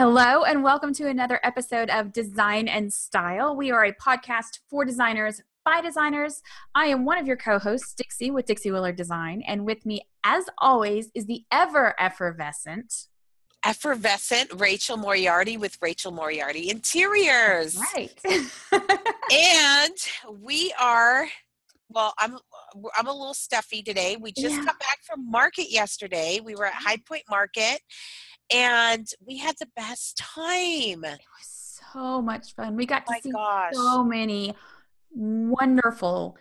Hello, and welcome to another episode of Design and Style. We are a podcast for designers by designers. I am one of your co hosts, Dixie with Dixie Willard Design. And with me, as always, is the ever effervescent, effervescent Rachel Moriarty with Rachel Moriarty Interiors. Right. and we are well i'm i'm a little stuffy today we just Yeah. got back from market yesterday we were at mm-hmm. high point market and we had the best time It was so much fun. We got to Oh my see gosh so many wonderful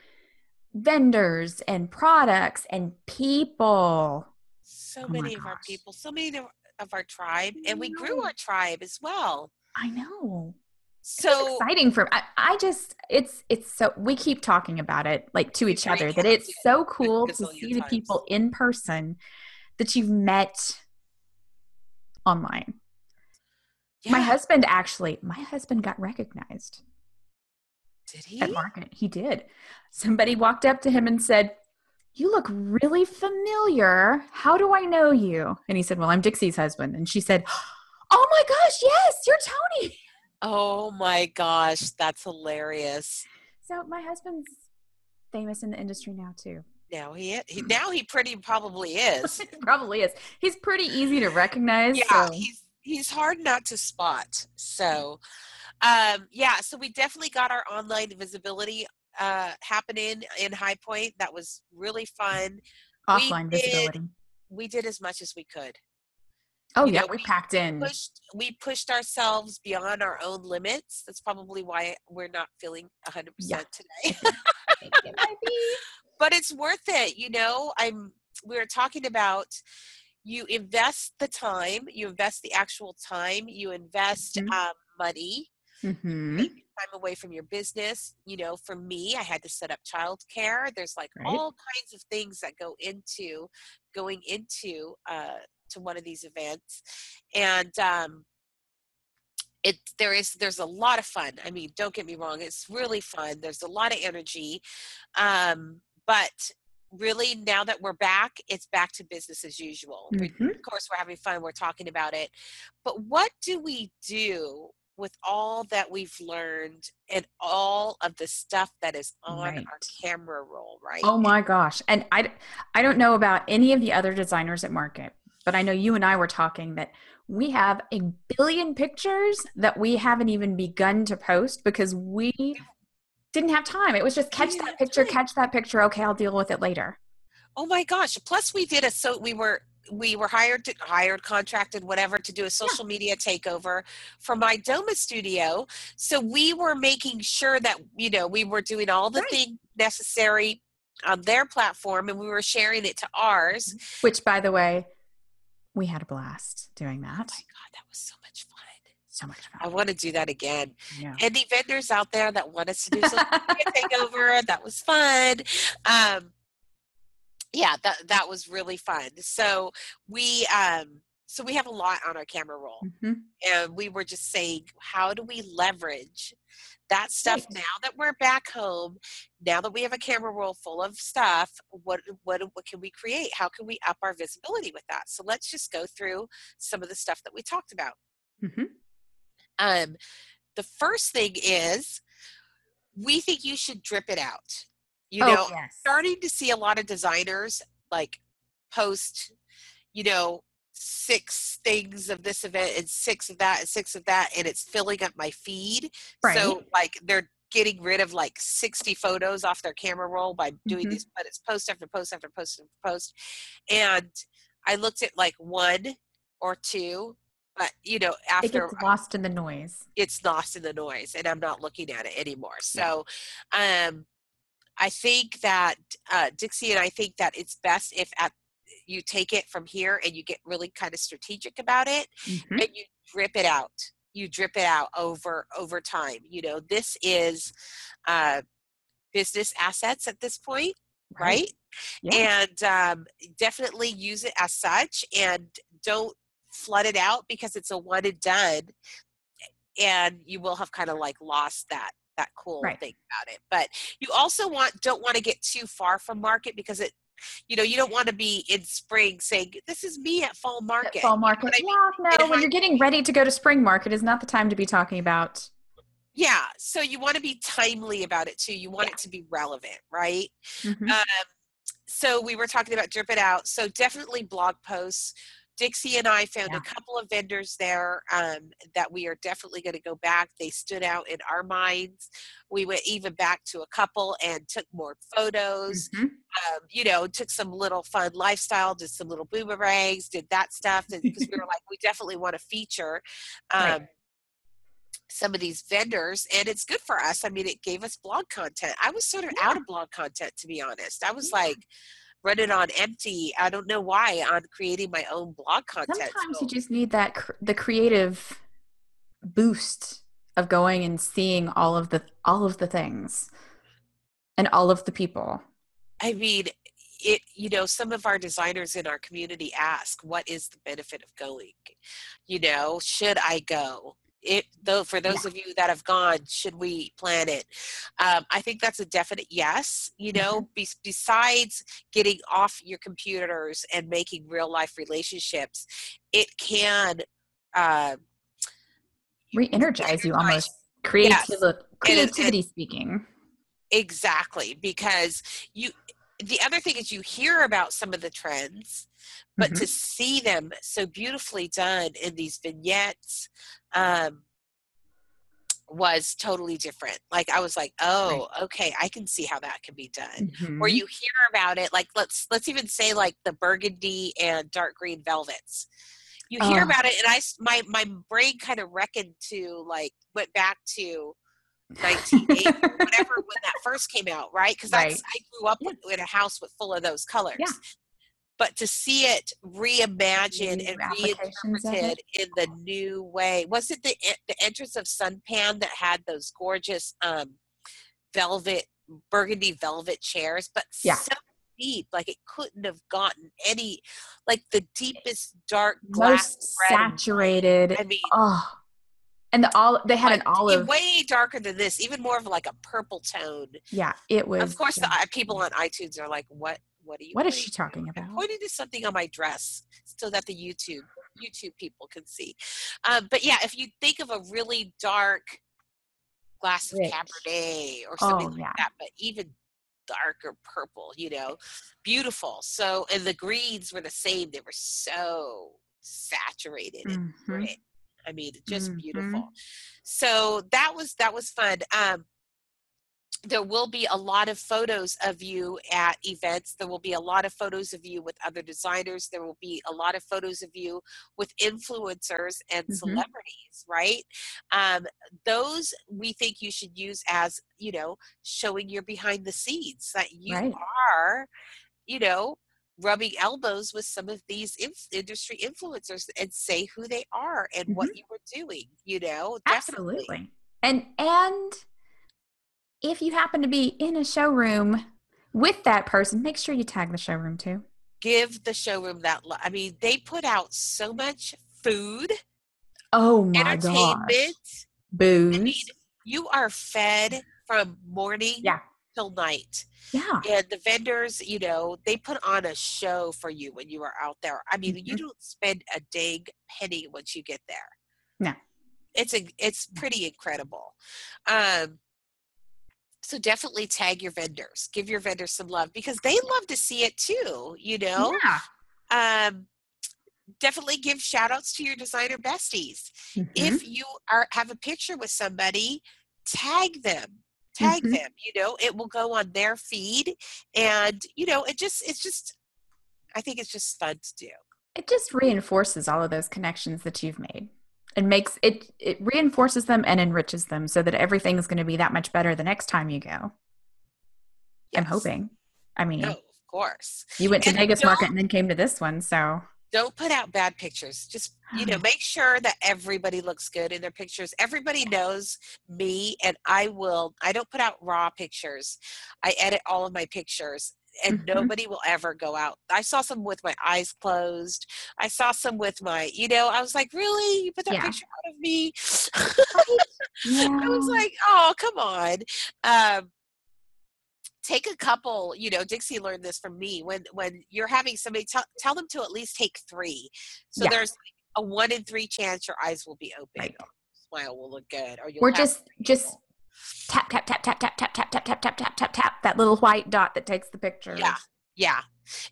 vendors and products and people. so Oh many of our people so many of our tribe and we grew our tribe as well I know. So exciting for I, I just it's it's so we keep talking about it like to each other that it's so cool to see the times. people in person that you've met online. My husband actually, my husband got recognized did he at market. He did. Somebody walked up to him and said, "You look really familiar. How do I know you?" And he said, "Well, I'm Dixie's husband." And she said, "Oh my gosh, yes, you're Tony." oh my gosh that's hilarious So my husband's famous in the industry now too. Now he, he now he pretty probably is Probably is. He's pretty easy to recognize. yeah so- he's he's hard not to spot so um yeah so we definitely got our online visibility uh happening in high point that was really fun offline did- visibility. we did as much as we could Oh you yeah, know, we we packed in. pushed we pushed ourselves beyond our own limits that's probably why we're not feeling 100% Yeah. today It might be. But it's worth it you know i'm we were talking about you invest the time you invest the actual time you invest Mhm. um, money Mhm. time away from your business you know for me i had to set up childcare there's like Right. all kinds of things that go into going into uh to one of these events and um it there is there's a lot of fun i mean don't get me wrong it's really fun there's a lot of energy um but really now that we're back it's back to business as usual Mhm. of course we're having fun we're talking about it but what do we do with all that we've learned and all of the stuff that is on Right. our camera roll right Oh my gosh. And I I don't know about any of the other designers at market, but I know you and I were talking that we have a billion pictures that we haven't even begun to post because we didn't have time. It was just catch that picture, time. catch that picture. Okay, I'll deal with it later. oh my gosh plus we did a so we were we were hired to hired contracted whatever to do a social media takeover for my doma studio so we were making sure that you know we were doing all the Right. things necessary on their platform and we were sharing it to ours mm-hmm. Which by the way, we had a blast doing oh that oh my god that was so much fun So much i want to do that again. Yeah. any vendors out there that want us to do media takeover that was fun. Um yeah that that was really fun. So we um so we have a lot on our camera roll Mhm. and we were just saying how do we leverage that stuff now that we're back home now that we have a camera roll full of stuff what what what can we create? How can we up our visibility with that? So let's just go through some of the stuff that we talked about. Mhm. Um, the first thing is we think you should drip it out. You know, oh, yes. starting to see a lot of designers like post, you know, six things of this event and six of that and six of that, and it's filling up my feed. So like they're getting rid of like 60 photos off their camera roll by doing Mhm. these, but it's post after post after post after post. And I looked at like one or two, but you know, it after gets lost in the noise. it's lost in the noise and i'm not looking at it anymore so um i think that uh dixie and i think that it's best if at you take it from here and you get really kind of strategic about it Mhm. and you drip it out you drip it out over over time you know this is uh business assets at this point right, Yeah. and um, definitely use it as such and don't flood it out because it's a one and done and you will have kind of like lost that that cool Right. thing about it but you also want don't want to get too far from market because it You know, you don't want to be in spring saying, "This is me at fall market." At fall market. You know I mean? Yeah, no. When you're getting ready to go to spring market, is not the time to be talking about. Yeah, so you want to be timely about it too. You want yeah. it to be relevant, right? Mm-hmm. Um, so we were talking about drip it out. So definitely blog posts. Dixie and I found yeah. a couple of vendors there um, that we are definitely going to go back. They stood out in our minds. We went even back to a couple and took more photos. Mm-hmm. Um, you know, took some little fun lifestyle, did some little boomerangs, did that stuff because we were like, we definitely want to feature. Um, right some of these vendors and it's good for us i mean it gave us blog content i was sort of yeah. out of blog content to be honest i was yeah. like running on empty. I don't know why on creating my own blog content sometimes so. you just need that cr- the creative boost of going and seeing all of the all of the things and all of the people. I mean it you know some of our designers in our community ask what is the benefit of going? You know should i go it though for those yeah. of you that have gone should we plan it um, i think that's a definite yes you know mm-hmm. be, besides getting off your computers and making real life relationships it can uh, re-energize you almost creativity, yes. creativity and, and, speaking exactly because you the other thing is you hear about some of the trends but mm-hmm. to see them so beautifully done in these vignettes um, was totally different. Like I was like, oh, right. okay, I can see how that can be done. Mm-hmm. Or you hear about it, like let's let's even say like the burgundy and dark green velvets. You hear oh. about it, and I my my brain kind of reckoned to like went back to 1980 whatever when that first came out, right? Because right. I grew up yeah. in a house with full of those colors. Yeah but to see it reimagined and reinterpreted in the new way was it the the entrance of sunpan that had those gorgeous um, velvet burgundy velvet chairs but yeah. so deep like it couldn't have gotten any like the deepest dark glass most saturated i mean oh and the all they had an olive way darker than this even more of like a purple tone yeah it was of course yeah. the people on itunes are like what what are you? What is she talking to? about? Pointing to something on my dress so that the YouTube YouTube people can see. Um, but yeah, if you think of a really dark glass of Rich. Cabernet or something oh, like yeah. that, but even darker purple, you know, beautiful. So and the greens were the same. They were so saturated mm-hmm. and I mean, just mm-hmm. beautiful. So that was that was fun. Um, there will be a lot of photos of you at events. There will be a lot of photos of you with other designers. There will be a lot of photos of you with influencers and mm-hmm. celebrities, right? Um, those we think you should use as, you know, showing your behind the scenes that you right. are, you know, rubbing elbows with some of these inf- industry influencers and say who they are and mm-hmm. what you were doing, you know? Definitely. Absolutely. And, and, if you happen to be in a showroom with that person, make sure you tag the showroom too. Give the showroom that. Lo- I mean, they put out so much food. Oh my entertainment, gosh. booze. I mean, you are fed from morning yeah. Till night. Yeah. And the vendors, you know, they put on a show for you when you are out there. I mean, mm-hmm. you don't spend a dang penny once you get there. No. It's a it's pretty incredible. Um so definitely tag your vendors give your vendors some love because they love to see it too you know yeah. um definitely give shout outs to your designer besties mm-hmm. if you are have a picture with somebody tag them tag mm-hmm. them you know it will go on their feed and you know it just it's just i think it's just fun to do. It just reinforces all of those connections that you've made. It makes it it reinforces them and enriches them so that everything is going to be that much better the next time you go. Yes. i'm hoping. I mean no, of course. You went to and vegas market and then came to this one so don't put out bad pictures just you know make sure that everybody looks good in their pictures everybody knows me and i will i don't put out raw pictures i edit all of my pictures and mm-hmm. nobody will ever go out. I saw some with my eyes closed. I saw some with my, you know, I was like, really? You put that yeah. picture out of me? yeah. I was like, oh, come on. Um, take a couple you know dixie learned this from me when when you're having somebody tell, tell them to at least take three so Yeah. there's a one in three chance your eyes will be open Right. smile will look good or you'll Or just just tap tap tap tap tap tap tap tap tap tap tap tap tap that little white dot that takes the picture. yeah yeah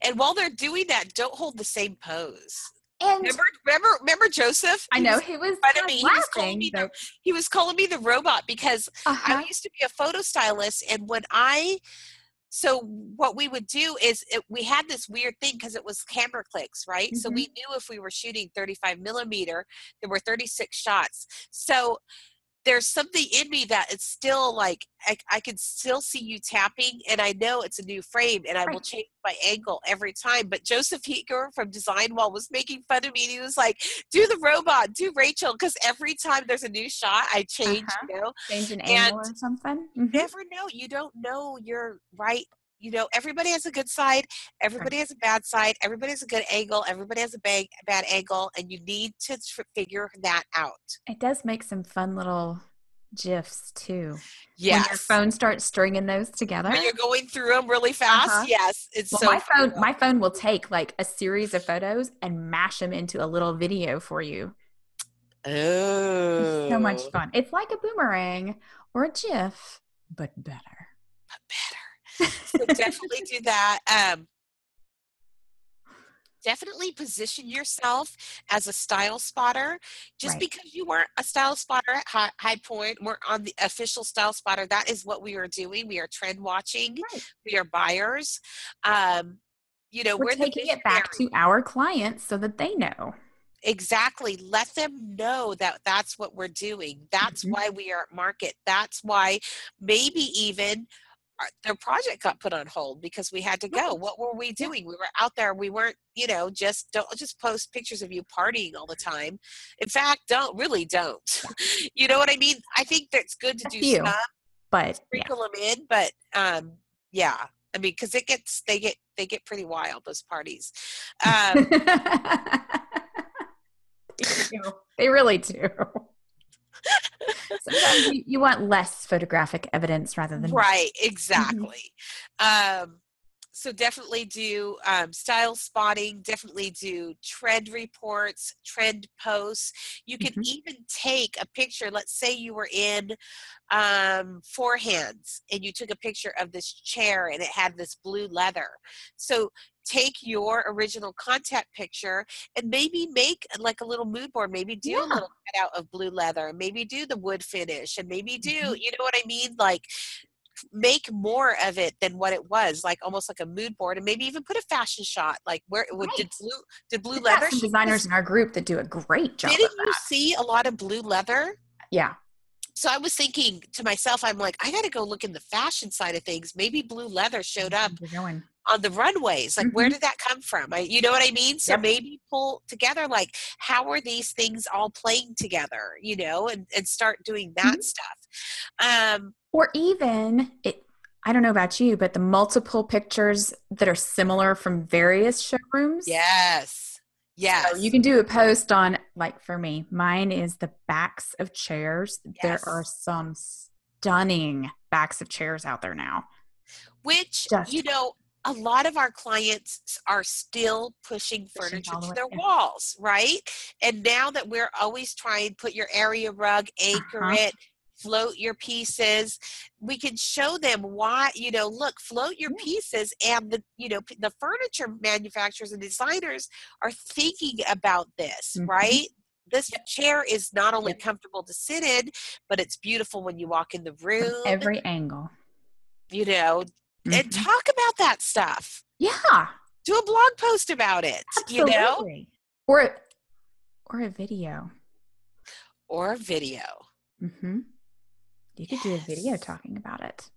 and while they're doing that don't hold the same pose And remember remember remember joseph I He know was- he was front of me, of he was calling me the- he was calling me the robot because uh-huh. I used to be a photo stylist, and when I so what we would do is it, we had this weird thing because it was camera clicks, right? So Mhm. we knew if we were shooting 35 millimeter, there were 36 shots. So there's something in me that it's still like I, I can still see you tapping, and I know it's a new frame, and I will change my angle every time. But Joseph Heeger from Design Wall was making fun of me. And he was like, "Do the robot, do Rachel," because every time there's a new shot, I change. Uh-huh. You know, change an and- angle or something. Mhm. never know. You don't know you're right. You know, everybody has a good side, everybody has a bad side, everybody has a good angle, everybody has a bad, bad angle, and you need to tr- figure that out. It does make some fun little gifs too. Yeah. When your phone starts stringing those together. When you're going through them really fast, Uh-huh. yes, it's Well, so my fun. phone, my phone will take like a series of photos and mash them into a little video for you. Oh, It's so much fun. It's like a boomerang or a GIF, but better. better. So definitely do that. Um, definitely position yourself as a style spotter. Just Right. because you weren't a style spotter at High, High Point, we're on the official style spotter. That is what we are doing. We are trend watching. Right. We are buyers. Um, you know, We're we're, taking it back to our clients so that they know. exactly let them know that that's what we're doing that's Mhm. why we are at market that's why maybe even their project got put on hold because we had to go. What were we doing? We were out there. We weren't you know just don't just post pictures of you partying all the time. In fact don't really don't. You know what i mean? I think that's good to do few. some But yeah. sprinkle them in but um yeah. I mean because it gets they get they get pretty wild those parties. Um. They really do. Sometimes you, you want less photographic evidence rather than right exactly. Um so definitely do um, style spotting definitely do trend reports trend posts you can Mhm. even take a picture let's say you were in um, four hands and you took a picture of this chair and it had this blue leather so take your original contact picture and maybe make like a little mood board maybe do a Yeah. little cutout of blue leather maybe do the wood finish and maybe do Mhm. you know what i mean like make more of it than what it was like almost like a mood board and maybe even put a fashion shot like where would did blue did blue leather some designers in our group that do a great job. didn't you see a lot of blue leather Yeah. so I was thinking to myself, I'm like, I got to go look in the fashion side of things. Maybe blue leather showed up. On the runways. Like, where Mhm. did that come from? I, you know what I mean? So Yep. maybe pull together, like, how are these things all playing together, you know, and, and start doing that Mhm. stuff. Um, Or even it I don't know about you, but the multiple pictures that are similar from various showrooms. yes. Yes. So you can do a post on, like for me, mine is the backs of chairs. There are some stunning backs of chairs out there now. Which, Just- you know, a lot of our clients are still pushing Pushing furniture to their walls, right? And now that we're always trying put your area rug, anchor Uh-huh. it, float your pieces, we can show them why, you know, look, float your pieces and the, you know, the furniture manufacturers and designers are thinking about this, Mhm. right? This chair is not only Yep. comfortable to sit in, but it's beautiful when you walk in the room, every angle. you know, and Mhm. talk about that stuff. Yeah. Do a blog post about it, you know, Absolutely. Or or a video. or a video. hmm You could do a video talking about it.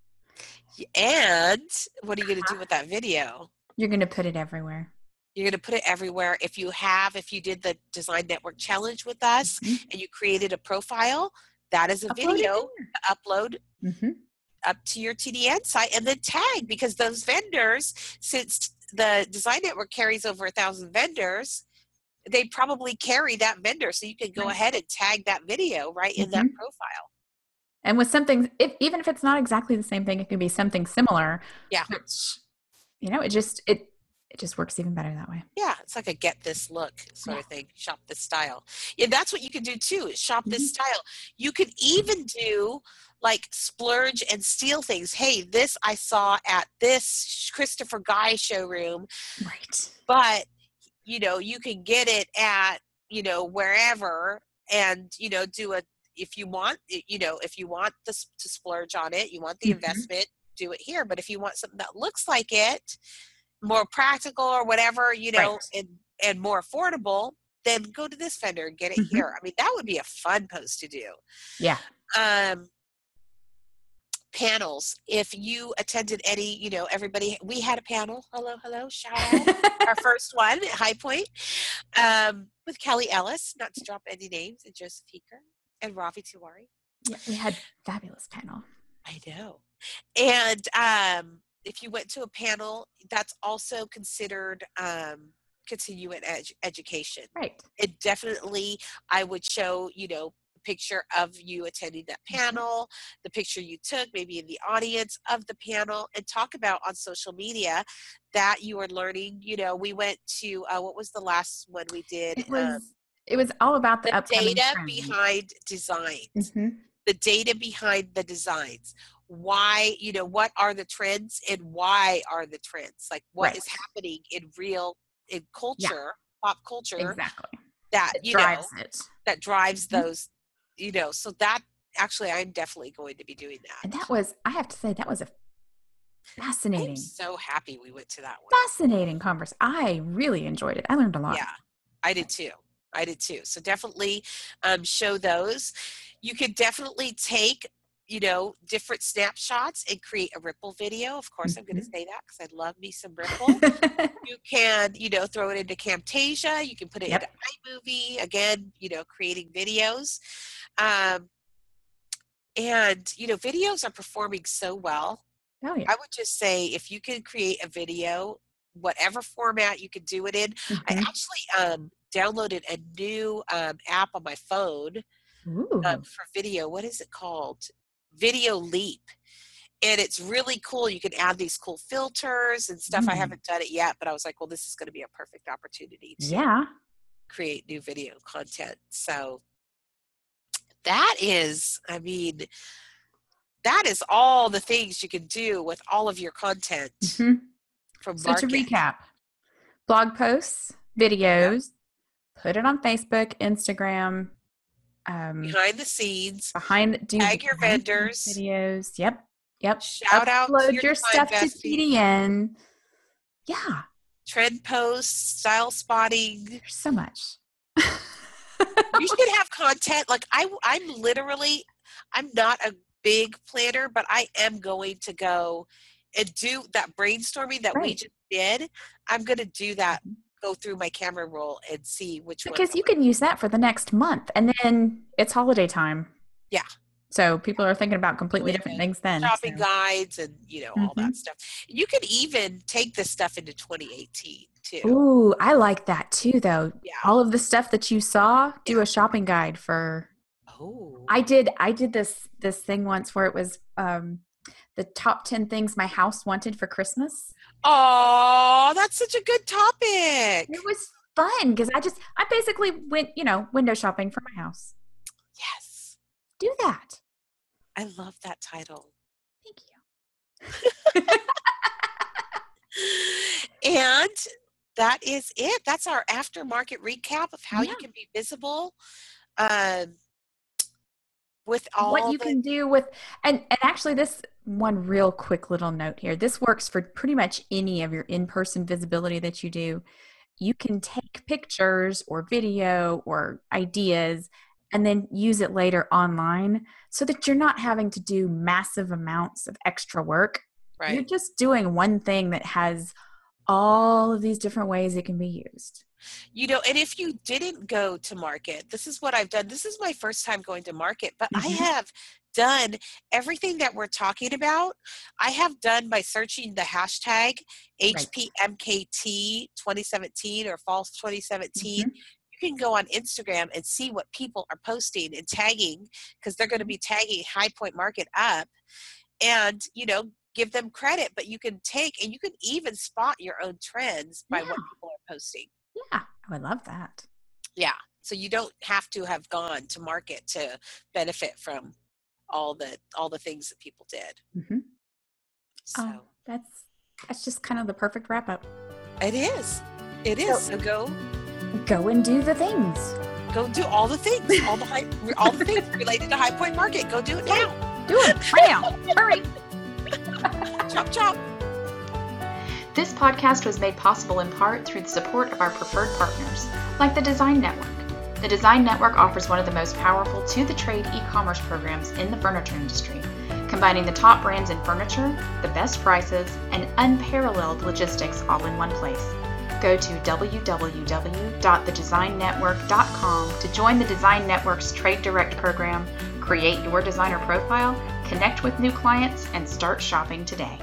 And what are you going to do with that video? You're going to put it everywhere. You're going to put it everywhere. If you have, if you did the Design Network Challenge with us Mhm. and you created a profile, that is a Upload video to upload there. Up to your TDN site and then tag because those vendors, since the Design Network carries over a thousand vendors, they probably carry that vendor. So you can go ahead and tag that video right in that Mhm. profile. And with something, if, even if it's not exactly the same thing, it can be something similar. Yeah. Which, you know, it just it it just works even better that way. Yeah, it's like a get this look sort Yeah. of thing. Shop this style. Yeah, that's what you can do too. Is shop this Mhm. style. You could even do like splurge and steal things. Hey, this I saw at this Christopher Guy showroom, Right. but you know you can get it at you know wherever, and you know do a if you want you know if you want this to splurge on it, you want the Mhm. investment, do it here. But if you want something that looks like it, more practical or whatever, you know, Right. and and more affordable, then go to this vendor and get it Mhm. here. I mean, that would be a fun post to do. Yeah. Um panels. If you attended any, you know, everybody we had a panel. Hello, hello, shout out. Our first one at High Point. Um, with Kelly Ellis, not to drop any names, and Joseph Heeker and Ravi Tiwari. yeah. We had fabulous panel. I know. And um, if you went to a panel, that's also considered um, continuing ed- education. Right. It definitely, I would show, you know, picture of you attending that Mhm. panel, the picture you took, maybe in the audience of the panel, and talk about on social media that you are learning. You know, we went to, uh, what was the last one we did? It was um, it was all about the, the data behind designs Mhm. the data behind the designs why you know what are the trends and why are the trends like what is Right. happening in real in culture pop culture Exactly. that It you know drives it. that drives Mhm. those you know so that actually i'm definitely going to be doing that And that was I have to say that was a fascinating i'm so happy we went to that one fascinating conversation. I really enjoyed it. I learned a lot. Yeah, I did too. I did too. So definitely um, show those. You could definitely take, you know, different snapshots and create a Ripl video. Of course, I'm going to say that because I love me some Ripl. you can, you know, throw it into Camtasia. You can put it Yep. into iMovie. Again, you know, creating videos. Um, and, you know, videos are performing so well. oh yeah. I would just say if you can create a video, whatever format you can do it in, I Mhm. actually um, downloaded a new um, app on my phone um, for video. What is it called? Video Leap. And it's really cool. You can add these cool filters and stuff. I Mm. haven't done it yet, but I was like, well, this is going to be a perfect opportunity to yeah. create new video content. So that is, I mean, that is all the things you can do with all of your content Mhm. from So to recap, blog posts, videos, put it on Facebook, Instagram, um, behind the scenes. behind do Tag your vendors. videos. Yep, yep. Shout out Upload your your stuff to. TDN. Yeah, trend posts, style spotting. there's so much. You should have content. Like I, I'm literally, I'm not a big planner, but I am going to go and do that brainstorming that we just did. I'm going to do that. Go through my camera roll and see which one. because you can use that for the next month, and then it's holiday time. Yeah. So people are thinking about completely different things then. shopping so- guides and you know all Mm-hmm. that stuff. You can even take this stuff into 2018 too. Ooh, I like that too, though. Yeah. All of the stuff that you saw, do a shopping guide for. Oh. I did. I did this this thing once where it was um, the top ten things my house wanted for Christmas. Oh, that's such a good topic. It was fun because I just I basically went you know window shopping for my house. Yes. Do that. I love that title. Thank you. and that is it. That's our aftermarket recap of how you can be visible um, with all what you the, can do with and and actually this one real quick little note here this works for pretty much any of your in-person visibility that you do you can take pictures or video or ideas and then use it later online so that you're not having to do massive amounts of extra work Right. you're just doing one thing that has all of these different ways it can be used You know, and if you didn't go to market, this is what I've done. This is my first time going to market, but I Mhm. have done everything that we're talking about. I have done by searching the hashtag HPMKT 2017 or false 2017. Mhm. You can go on Instagram and see what people are posting and tagging because they're going to be tagging High Point Market up and, you know, give them credit, but you can take and you can even spot your own trends by Yeah. what people are posting. Yeah, I would love that. Yeah. So you don't have to have gone to market to benefit from all the all the things that people did. hmm So Oh, that's that's just kind of the perfect wrap up. it is. It is. So go Go and do the things. go do all the things, all the high, all the things related to High Point Market. Go do it now. Do it right now. Hurry. Chop chop. This podcast was made possible in part through the support of our preferred partners, like the Design Network. The Design Network offers one of the most powerful to the trade e commerce programs in the furniture industry, combining the top brands in furniture, the best prices, and unparalleled logistics all in one place. Go to www.thedesignnetwork.com to join the Design Network's Trade Direct program, create your designer profile, connect with new clients, and start shopping today.